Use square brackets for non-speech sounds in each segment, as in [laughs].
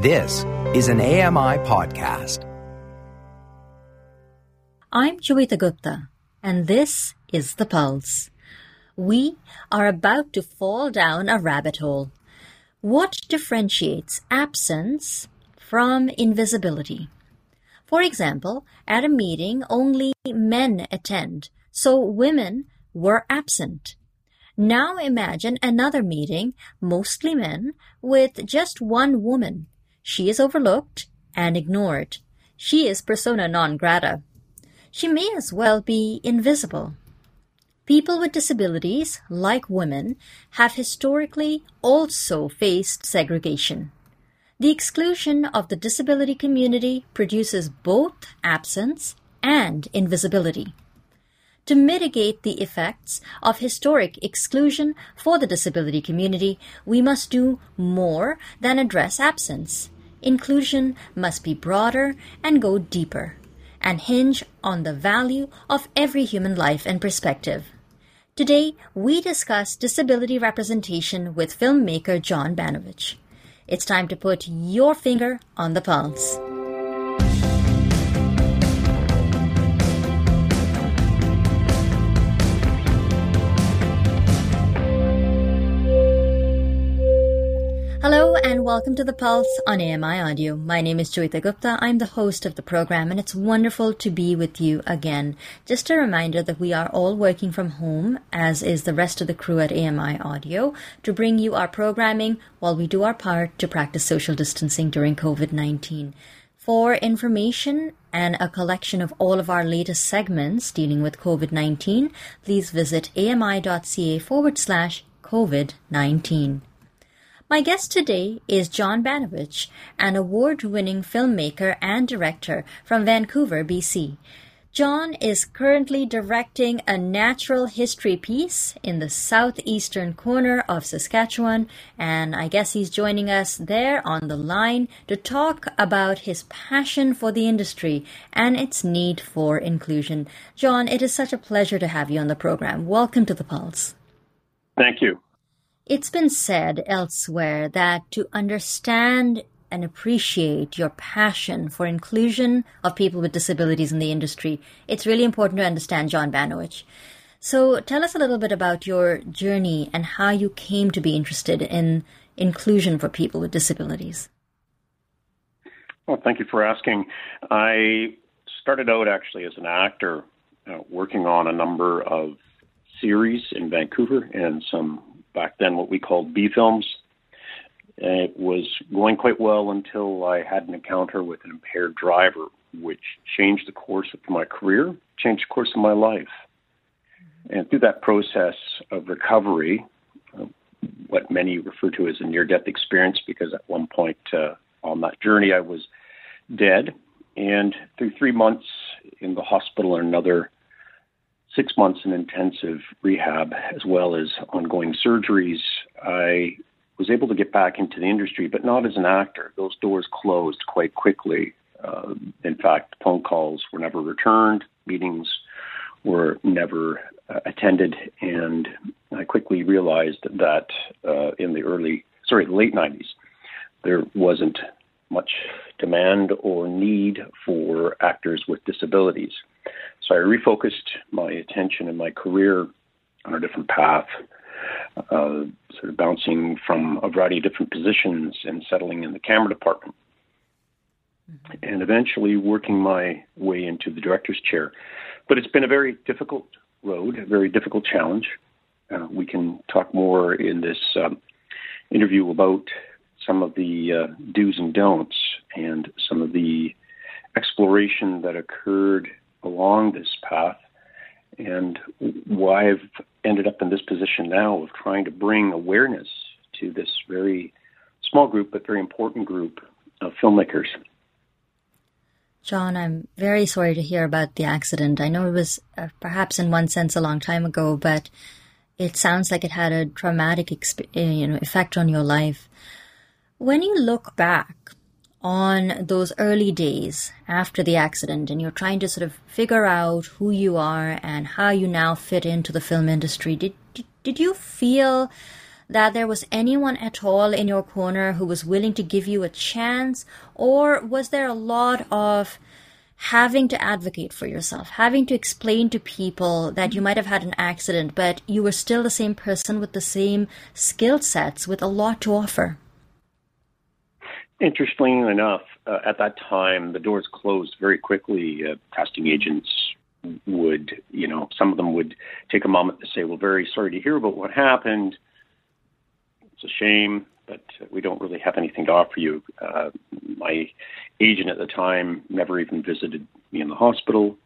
This is an AMI podcast. I'm Joeita Gupta, and this is The Pulse. We are about to fall down a rabbit hole. What differentiates absence from invisibility? For example, at a meeting, only men attend, so women were absent. Now imagine another meeting, mostly men, with just one woman. She is overlooked and ignored. She is persona non grata. She may as well be invisible. People with disabilities, like women, have historically also faced segregation. The exclusion of the disability community produces both absence and invisibility. To mitigate the effects of historic exclusion for the disability community, we must do more than address absence. Inclusion must be broader and go deeper, and hinge on the value of every human life and perspective. Today, we discuss disability representation with filmmaker John Banovich. It's time to put your finger on the pulse. And welcome to The Pulse on AMI Audio. My name is Joeita Gupta. I'm the host of the program and it's wonderful to be with you again. Just a reminder that we are all working from home, as is the rest of the crew at AMI Audio, to bring you our programming while we do our part to practice social distancing during COVID-19. For information and a collection of all of our latest segments dealing with COVID 19, please visit ami.ca forward slash COVID 19. My guest today is John Banovich, an award winning filmmaker and director from Vancouver, BC. John is currently directing a natural history piece in the southeastern corner of Saskatchewan, and I guess he's joining us there on the line to talk about his passion for the industry and its need for inclusion. John, it is such a pleasure to have you on the program. Welcome to the Pulse. Thank you. It's been said elsewhere that to understand and appreciate your passion for inclusion of people with disabilities in the industry, it's really important to understand John Banovich. So tell us a little bit about your journey and how you came to be interested in inclusion for people with disabilities. Well, thank you for asking. I started out actually as an actor, uh, working on a number of series in Vancouver and some back then what we called B films. It was going quite well until I had an encounter with an impaired driver, which changed the course of my career, changed the course of my life. And through that process of recovery, uh, what many refer to as a near death experience, because at one point uh, on that journey I was dead. And through three months in the hospital and another six months in intensive rehab as well as ongoing surgeries, I was able to get back into the industry, but not as an actor. Those doors closed quite quickly. Uh, in fact, phone calls were never returned, meetings were never uh, attended, and I quickly realized that uh, in the early, sorry, the late 90s, there wasn't much demand or need for actors with disabilities. So I refocused my attention and my career on a different path, uh, sort of bouncing from a variety of different positions and settling in the camera department. Mm-hmm. And eventually working my way into the director's chair. But it's been a very difficult road, a very difficult challenge. Uh, we can talk more in this um, interview about some of the uh, do's and don'ts and some of the exploration that occurred along this path and why I've ended up in this position now of trying to bring awareness to this very small group but very important group of filmmakers. John, I'm very sorry to hear about the accident. I know it was uh, perhaps in one sense a long time ago, but it sounds like it had a traumatic exp- uh, you know, effect on your life. When you look back on those early days after the accident and you're trying to sort of figure out who you are and how you now fit into the film industry, did, did, did you feel that there was anyone at all in your corner who was willing to give you a chance? Or was there a lot of having to advocate for yourself, having to explain to people that you might have had an accident, but you were still the same person with the same skill sets with a lot to offer? Interestingly enough, uh, at that time, the doors closed very quickly. Uh, casting agents would, you know, some of them would take a moment to say, "Well, very sorry to hear about what happened. It's a shame, but we don't really have anything to offer you." Uh, my agent at the time never even visited me in the hospital.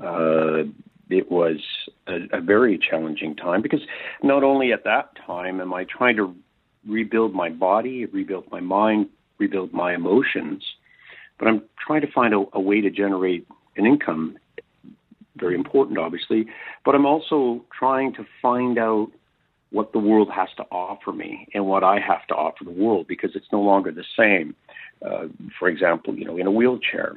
Uh, it was a, a very challenging time because not only at that time am I trying to rebuild my body, rebuild my mind, rebuild my emotions, but I'm trying to find a, a way to generate an income very important, obviously, but I'm also trying to find out what the world has to offer me and what I have to offer the world because it's no longer the same. Uh, for example, you know, in a wheelchair,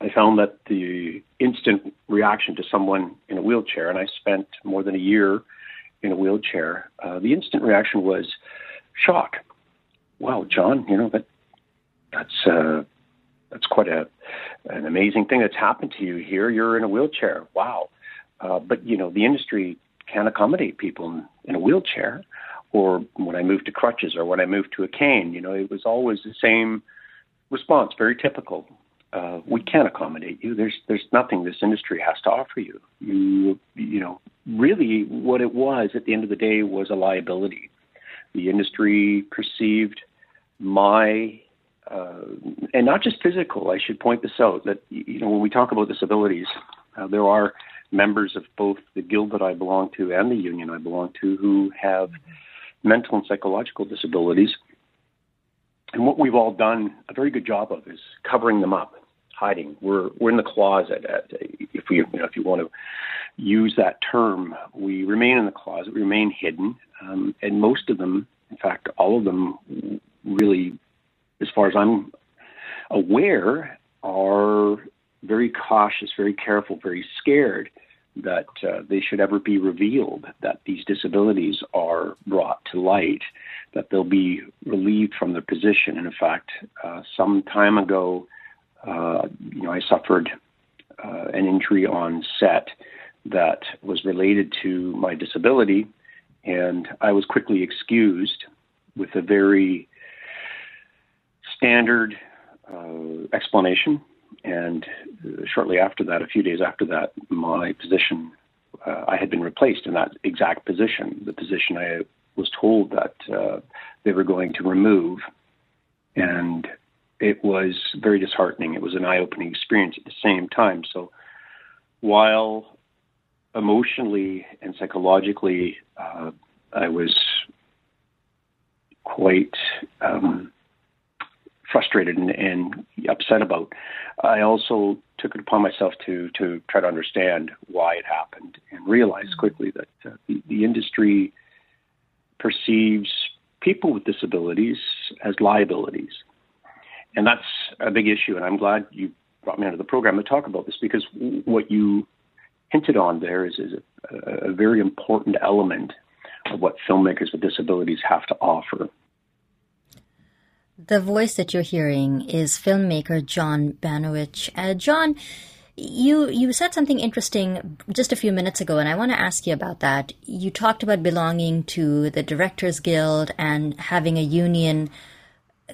I found that the instant reaction to someone in a wheelchair, and I spent more than a year in a wheelchair, uh, the instant reaction was shock. Wow, John, you know that that's uh, that's quite a an amazing thing that's happened to you here. You're in a wheelchair. Wow. Uh, but you know the industry can't accommodate people in, in a wheelchair. Or when I moved to crutches, or when I moved to a cane, you know, it was always the same response, very typical. Uh, we can't accommodate you. There's there's nothing this industry has to offer you. You you know really what it was at the end of the day was a liability. The industry perceived my uh, and not just physical. I should point this out that you know when we talk about disabilities, uh, there are members of both the guild that I belong to and the union I belong to who have mental and psychological disabilities. And what we've all done a very good job of is covering them up, hiding. We're we're in the closet. At, if we you know if you want to use that term, we remain in the closet. We remain hidden, um, and most of them, in fact, all of them, really as far as I'm aware, are very cautious, very careful, very scared that uh, they should ever be revealed, that these disabilities are brought to light, that they'll be relieved from their position. And in fact, uh, some time ago, uh, you know, I suffered uh, an injury on set that was related to my disability, and I was quickly excused with a very standard uh, explanation. And shortly after that, a few days after that, my position, uh, I had been replaced in that exact position, the position I was told that uh, they were going to remove. And it was very disheartening. It was an eye opening experience at the same time. So while emotionally and psychologically, uh, I was quite um, frustrated and, and upset about. I also took it upon myself to to try to understand why it happened and realized mm-hmm. quickly that uh, the, the industry perceives people with disabilities as liabilities, and that's a big issue. And I'm glad you brought me onto the program to talk about this because what you hinted on there is, is a, a very important element of what filmmakers with disabilities have to offer. The voice that you're hearing is filmmaker John Banovich. Uh, John, you you said something interesting just a few minutes ago, and I want to ask you about that. You talked about belonging to the Directors Guild and having a union.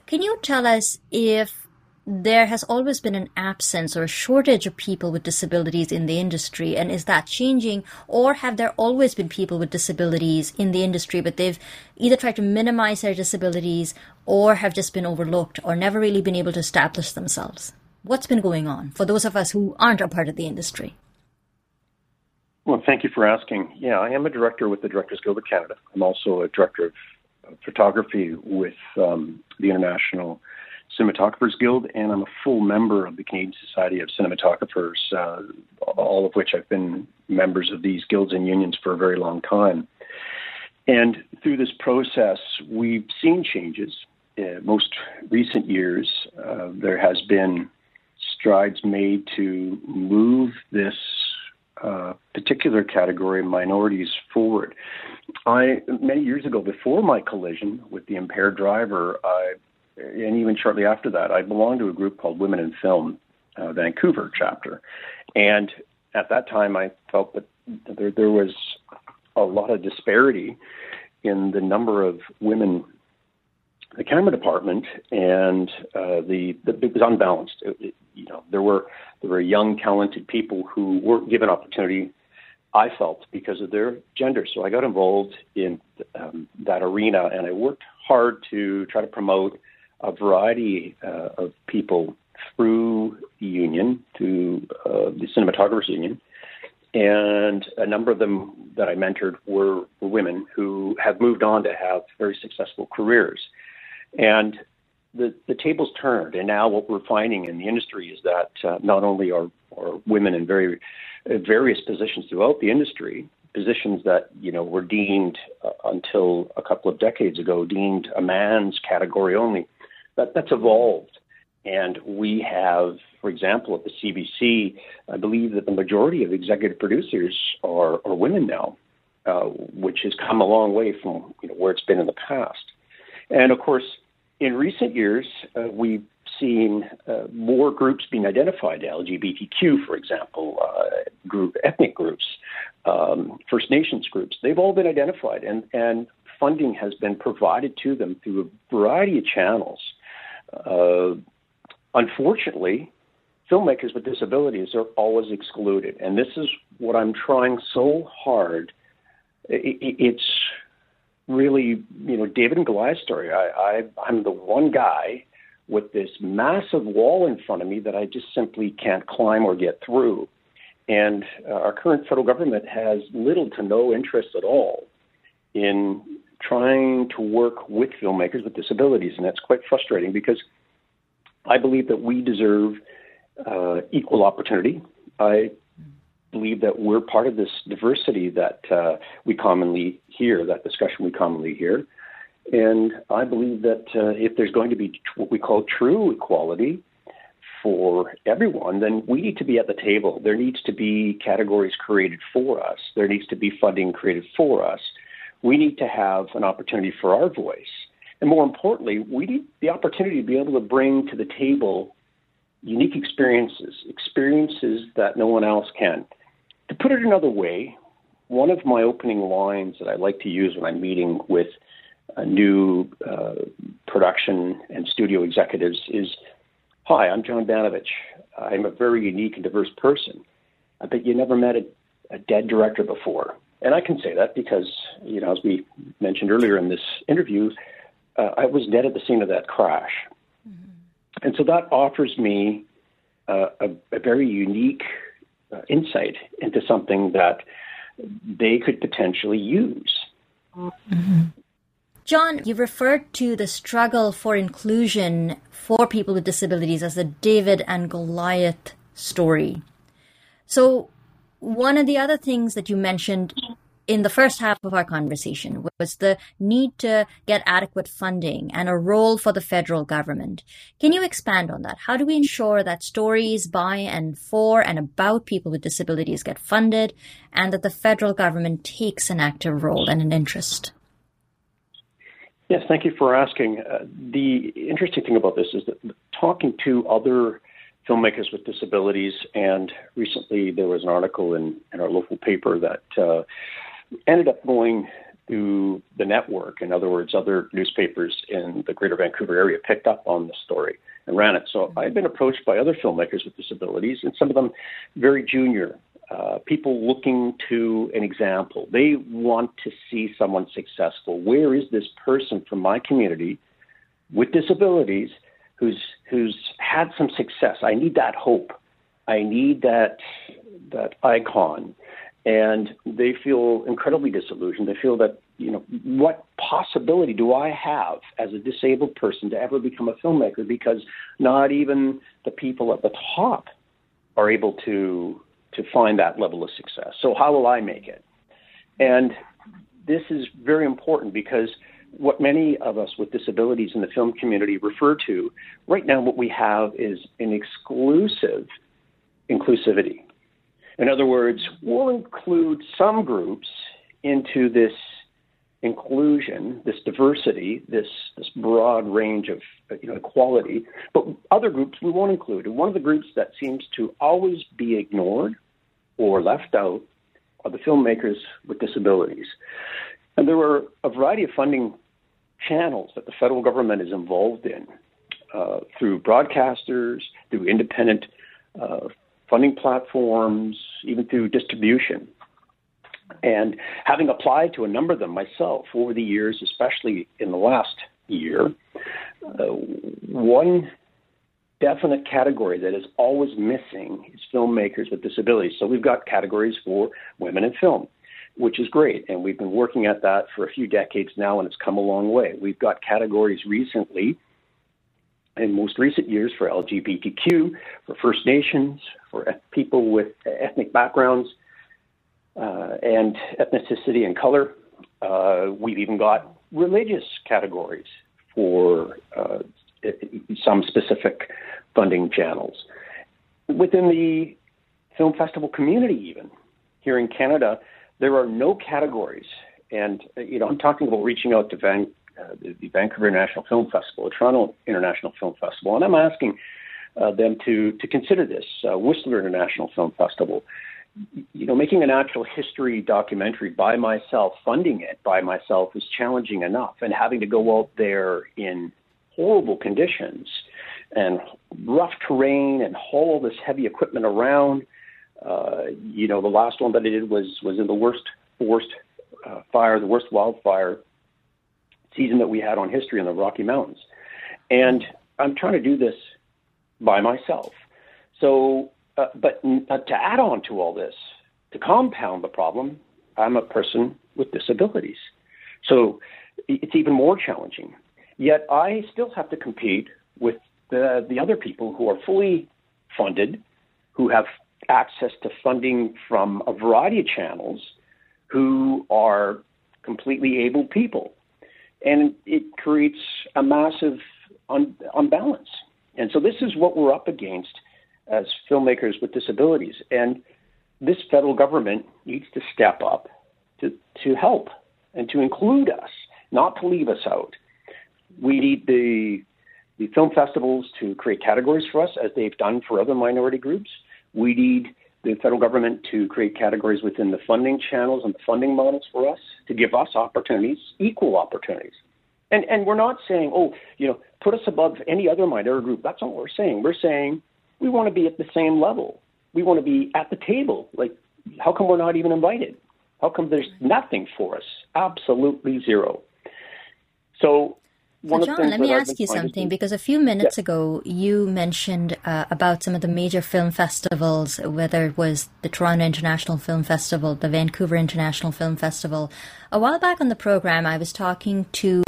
Can you tell us if there has always been an absence or a shortage of people with disabilities in the industry, and is that changing? Or have there always been people with disabilities in the industry, but they've either tried to minimize their disabilities or have just been overlooked or never really been able to establish themselves? What's been going on for those of us who aren't a part of the industry? Well, thank you for asking. Yeah, I am a director with the Directors Guild of Canada. I'm also a director of photography with um, the International Cinematographers Guild, and I'm a full member of the Canadian Society of Cinematographers, uh, all of which I've been members of these guilds and unions for a very long time. And through this process, we've seen changes. In most recent years, uh, there has been strides made to move this uh, particular category, of minorities, forward. I many years ago, before my collision with the impaired driver, I, and even shortly after that, I belonged to a group called Women in Film, uh, Vancouver chapter, and at that time, I felt that there, there was a lot of disparity in the number of women the camera department and uh, the, the it was unbalanced. It, it, you know, there were there were young, talented people who weren't given opportunity. I felt because of their gender, so I got involved in um, that arena, and I worked hard to try to promote a variety uh, of people through the union, through uh, the cinematographers union, and a number of them that I mentored were, were women who have moved on to have very successful careers. And the, the tables turned, and now what we're finding in the industry is that uh, not only are, are women in very uh, various positions throughout the industry, positions that you know were deemed uh, until a couple of decades ago deemed a man's category only, that that's evolved, and we have, for example, at the CBC, I believe that the majority of executive producers are, are women now, uh, which has come a long way from you know, where it's been in the past. And of course, in recent years, uh, we've seen uh, more groups being identified, LGBTQ, for example, uh, group, ethnic groups, um, First Nations groups. They've all been identified, and, and funding has been provided to them through a variety of channels. Uh, unfortunately, filmmakers with disabilities are always excluded, and this is what I'm trying so hard. It's really, you know, David and Goliath story. I, I I'm the one guy with this massive wall in front of me that I just simply can't climb or get through. And uh, our current federal government has little to no interest at all in trying to work with filmmakers with disabilities, and that's quite frustrating because I believe that we deserve uh, equal opportunity. I believe that we're part of this diversity that uh, we commonly hear, that discussion we commonly hear. And I believe that uh, if there's going to be what we call true equality for everyone, then we need to be at the table. There needs to be categories created for us, there needs to be funding created for us. We need to have an opportunity for our voice. And more importantly, we need the opportunity to be able to bring to the table unique experiences, experiences that no one else can. To put it another way, one of my opening lines that I like to use when I'm meeting with new uh, production and studio executives is Hi, I'm John Banovich. I'm a very unique and diverse person. I bet you never met a, a dead director before. And I can say that because, you know, as we mentioned earlier in this interview, uh, I was dead at the scene of that crash. Mm-hmm. And so that offers me uh, a, a, very unique uh, insight into something that they could potentially use. Mm-hmm. John, you referred to the struggle for inclusion for people with disabilities as the David and Goliath story. So, one of the other things that you mentioned in the first half of our conversation was the need to get adequate funding and a role for the federal government. Can you expand on that? How do we ensure that stories by and for and about people with disabilities get funded and that the federal government takes an active role and an interest? Yes, thank you for asking. Uh, the interesting thing about this is that talking to other filmmakers with disabilities, and recently there was an article in, in our local paper that uh, ended up going to the network. In other words, other newspapers in the greater Vancouver area picked up on the story and ran it. So I've been approached by other filmmakers with disabilities, and some of them very junior, uh, people looking to an example. They want to see someone successful. Where is this person from my community with disabilities who's who's had some success? I need that hope. I need that that icon and they feel incredibly disillusioned. They feel that, you know, what possibility do I have as a disabled person to ever become a filmmaker? Because not even the people at the top are able to to find that level of success. So how will I make it? And this is very important because what many of us with disabilities in the film community refer to right now, what we have is an exclusive inclusivity In other words, we'll include some groups into this inclusion, this diversity, this this broad range of you know equality, but other groups we won't include. And one of the groups that seems to always be ignored or left out are the filmmakers with disabilities. And there are a variety of funding channels that the federal government is involved in uh, through broadcasters, through independent uh, funding platforms, even through distribution. And having applied to a number of them myself over the years, especially in the last year, uh, one definite category that is always missing is filmmakers with disabilities. So we've got categories for women in film, which is great. And we've been working at that for a few decades now, and it's come a long way. We've got categories recently, in most recent years, for LGBTQ, for First Nations, for people with ethnic backgrounds uh, and ethnicity and color. Uh, we've even got religious categories for uh, some specific funding channels. Within the film festival community, even here in Canada, there are no categories. And, you know, I'm talking about reaching out to Van, uh, the Vancouver International Film Festival, the Toronto International Film Festival, and I'm asking uh, them to, to consider this, uh, Whistler International Film Festival, you know, making a natural history documentary by myself, funding it by myself is challenging enough, and having to go out there in horrible conditions and rough terrain and haul all this heavy equipment around. Uh, you know, the last one that I did was was in the worst worst uh, fire, the worst wildfire season that we had on history in the Rocky Mountains, and I'm trying to do this by myself. So uh, but to add on to all this, to compound the problem, I'm a person with disabilities. So it's even more challenging. Yet I still have to compete with the, the other people who are fully funded, who have access to funding from a variety of channels, who are completely able people. And it creates a massive un- unbalance. And so this is what we're up against as filmmakers with disabilities. And this federal government needs to step up to, to help and to include us, not to leave us out. We need the, the film festivals to create categories for us, as they've done for other minority groups. We need the federal government to create categories within the funding channels and the funding models for us to give us opportunities, equal opportunities. And, and we're not saying, oh, you know, put us above any other minority group. That's not what we're saying. We're saying we want to be at the same level. We want to be at the table. Like, how come we're not even invited? How come there's nothing for us? Absolutely zero. So, so John, let me ask you something because a few minutes ago you mentioned uh, about some of the major film festivals, whether it was the Toronto International Film Festival, the Vancouver International Film Festival. A while back on the program, I was talking to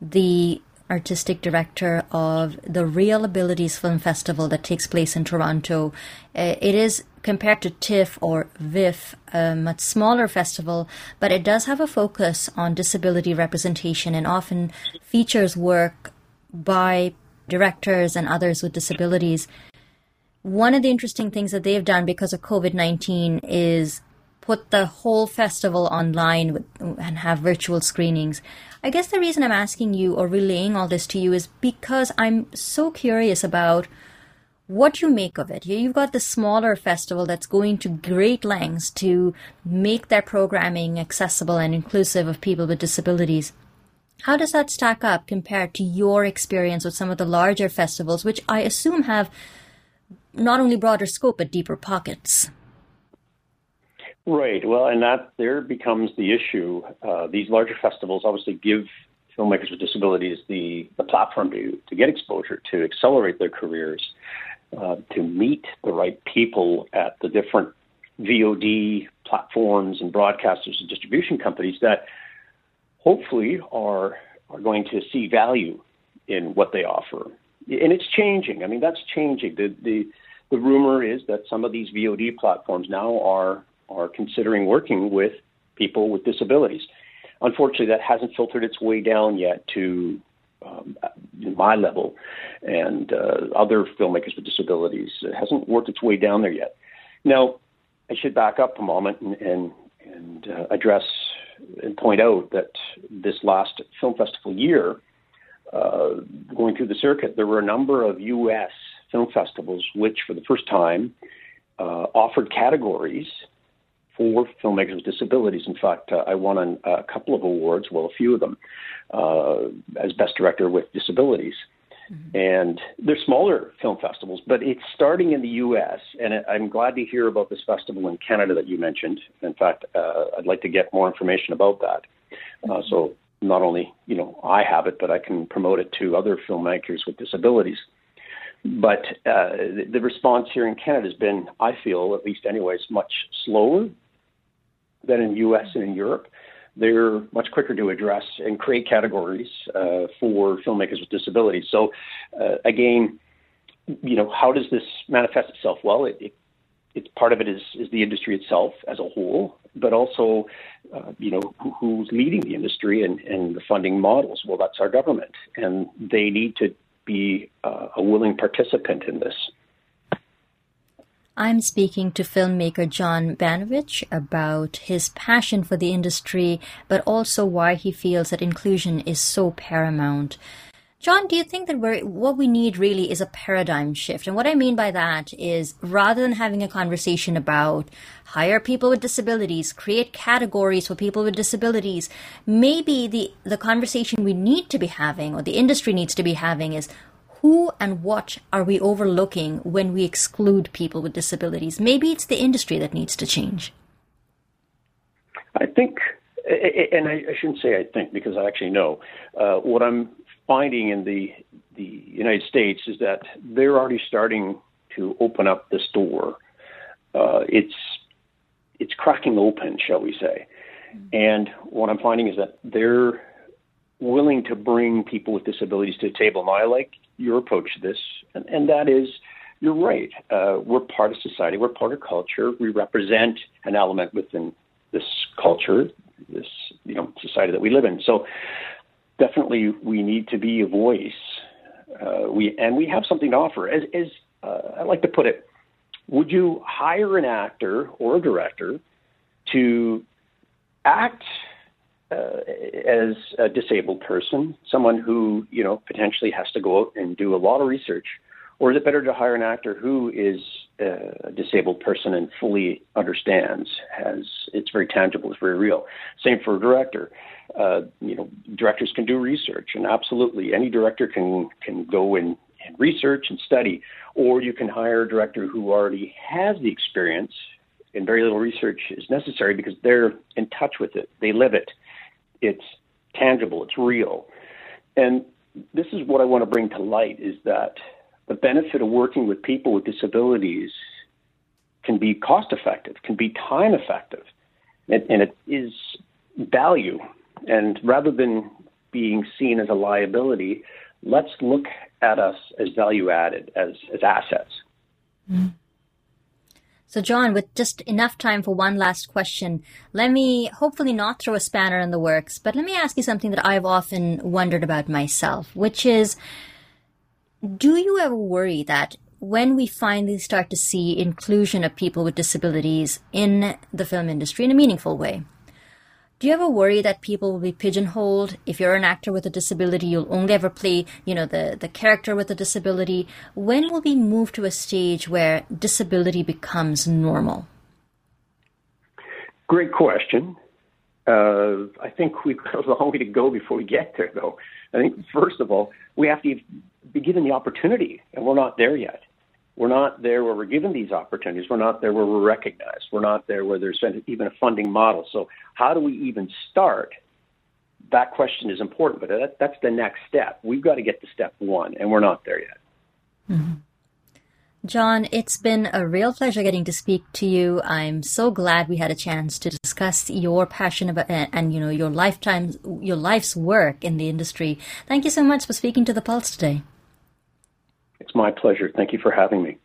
the artistic director of the ReelAbilities Film Festival that takes place in Toronto. Uh, it is compared to TIFF or VIFF, a much smaller festival, but it does have a focus on disability representation and often features work by directors and others with disabilities. One of the interesting things that they've done because of COVID 19 is put the whole festival online with, and have virtual screenings. I guess the reason I'm asking you or relaying all this to you is because I'm so curious about what do you make of it. You've got the smaller festival that's going to great lengths to make their programming accessible and inclusive of people with disabilities. How does that stack up compared to your experience with some of the larger festivals, which I assume have not only broader scope but deeper pockets? Right. Well, and that there becomes the issue. Uh, these larger festivals obviously give filmmakers with disabilities the, the platform to, to get exposure, to accelerate their careers, uh, to meet the right people at the different VOD platforms and broadcasters and distribution companies that hopefully are are going to see value in what they offer. And it's changing. I mean, that's changing. The the the rumor is that some of these VOD platforms now are are considering working with people with disabilities. Unfortunately, that hasn't filtered its way down yet to um, my level and uh, other filmmakers with disabilities. It hasn't worked its way down there yet. Now, I should back up a moment and and, and uh, address and point out that this last film festival year, uh, going through the circuit, there were a number of U.S. film festivals which, for the first time, uh, offered categories for filmmakers with disabilities. In fact, uh, I won an, a couple of awards, well, a few of them, uh, as best director with disabilities. Mm-hmm. And they're smaller film festivals, but it's starting in the U.S. And I'm glad to hear about this festival in Canada that you mentioned. In fact, uh, I'd like to get more information about that. Uh, so not only you know I have it, but I can promote it to other filmmakers with disabilities. But uh, the, the response here in Canada has been, I feel, at least anyways, much slower than in the U.S. and in Europe. They're much quicker to address and create categories uh, for filmmakers with disabilities. So, uh, again, you know, how does this manifest itself? Well, it, it, it's part of it is, is the industry itself as a whole, but also, uh, you know, who, who's leading the industry and, and the funding models. Well, that's our government, and they need to be uh, a willing participant in this. I'm speaking to filmmaker John Banovich about his passion for the industry, but also why he feels that inclusion is so paramount. John, do you think that we're, what we need really is a paradigm shift? And what I mean by that is rather than having a conversation about hire people with disabilities, create categories for people with disabilities, maybe the, the conversation we need to be having or the industry needs to be having is who and what are we overlooking when we exclude people with disabilities? Maybe it's the industry that needs to change. I think, and I shouldn't say I think because I actually know, uh, what I'm finding in the the United States is that they're already starting to open up this door. Uh, it's it's cracking open, shall we say? And what I'm finding is that they're willing to bring people with disabilities to the table. Now, I like your approach to this, and, and that is you're right. Uh, we're part of society, we're part of culture, we represent an element within this culture, this you know society that we live in. So definitely we need to be a voice. Uh, we and we have something to offer. As, as uh, I like to put it, would you hire an actor or a director to act uh, as a disabled person, someone who you know potentially has to go out and do a lot of research, or is it better to hire an actor who is a disabled person and fully understands, has it's very tangible, it's very real. Same for a director. Uh, you know, directors can do research, and absolutely any director can can go and, and research and study, or you can hire a director who already has the experience and very little research is necessary because they're in touch with it, they live it it's tangible, it's real. And this is what I want to bring to light is that the benefit of working with people with disabilities can be cost effective, can be time effective, and, and it is value. And rather than being seen as a liability, let's look at us as value added, as, as assets. Mm-hmm. So, John, with just enough time for one last question, let me hopefully not throw a spanner in the works, but let me ask you something that I've often wondered about myself, which is do you ever worry that when we finally start to see inclusion of people with disabilities in the film industry in a meaningful way, do you ever worry that people will be pigeonholed? If you're an actor with a disability, you'll only ever play, you know, the, the character with a disability. When will we move to a stage where disability becomes normal? Great question. Uh, I think we've [laughs] got a long way to go before we get there, though. I think, first of all, we have to be given the opportunity, and we're not there yet. We're not there where we're given these opportunities. We're not there where we're recognized. We're not there where there's even a funding model. So, how do we even start? That question is important, but that, that's the next step. We've got to get to step one, and we're not there yet. Mm-hmm. John, it's been a real pleasure getting to speak to you. I'm so glad we had a chance to discuss your passion about and, you know your lifetime, your life's work in the industry. Thank you so much for speaking to the Pulse today. It's my pleasure. Thank you for having me.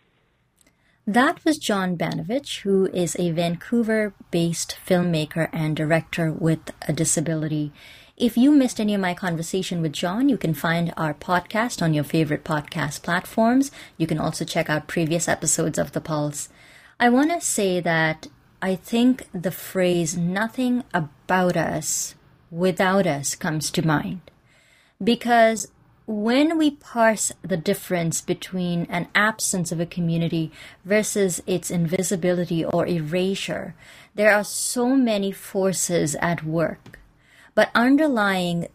That was John Banovich, who is a Vancouver based filmmaker and director with a disability. If you missed any of my conversation with John, you can find our podcast on your favorite podcast platforms. You can also check out previous episodes of The Pulse. I want to say that I think the phrase nothing about us without us comes to mind. Because when we parse the difference between an absence of a community versus its invisibility or erasure, there are so many forces at work. But underlying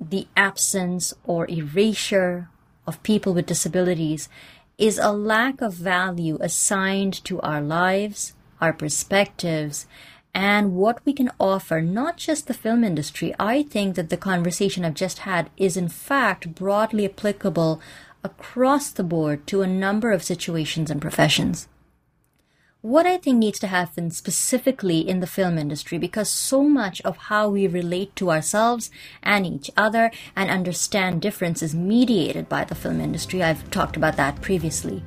the absence or erasure of people with disabilities is a lack of value assigned to our lives, our perspectives, and what we can offer, not just the film industry. I think that the conversation I've just had is in fact broadly applicable across the board to a number of situations and professions what I think needs to happen specifically in the film industry because so much of how we relate to ourselves and each other and understand difference is mediated by the film industry. I've talked about that previously.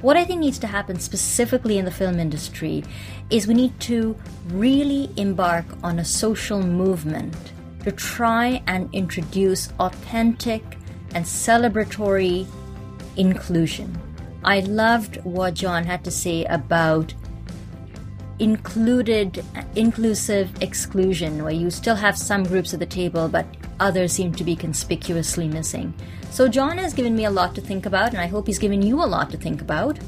What I think needs to happen specifically in the film industry is we need to really embark on a social movement to try and introduce authentic and celebratory inclusion. I loved what John had to say about included inclusive exclusion where you still have some groups at the table but others seem to be conspicuously missing. So John has given me a lot to think about and I hope he's given you a lot to think about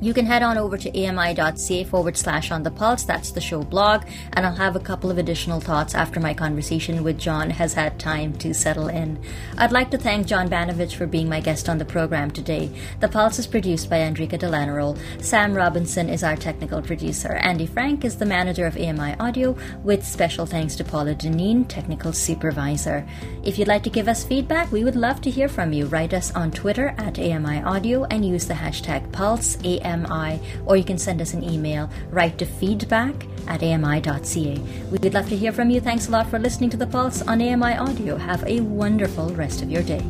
you can head on over to ami.ca forward slash on the pulse. That's the show blog. And I'll have a couple of additional thoughts after my conversation with John has had time to settle in. I'd like to thank John Banovich for being my guest on the program today. The Pulse is produced by Andrika Delanarol. Sam Robinson is our technical producer. Andy Frank is the manager of AMI Audio, with special thanks to Paula Deneen, technical supervisor. If you'd like to give us feedback, we would love to hear from you. Write us on Twitter at AMI Audio and use the hashtag Pulse AMI, or you can send us an email, write to feedback at ami.ca. We'd love to hear from you. Thanks a lot for listening to The Pulse on AMI Audio. Have a wonderful rest of your day.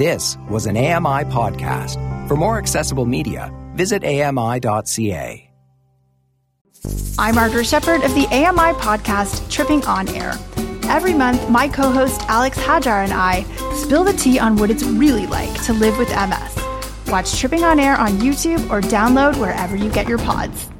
This was an AMI podcast. For more accessible media, visit AMI.ca. I'm Margaret Shepard of the AMI podcast Tripping on Air. Every month, my co host Alex Hajar and I spill the tea on what it's really like to live with MS. Watch Tripping on Air on YouTube or download wherever you get your pods.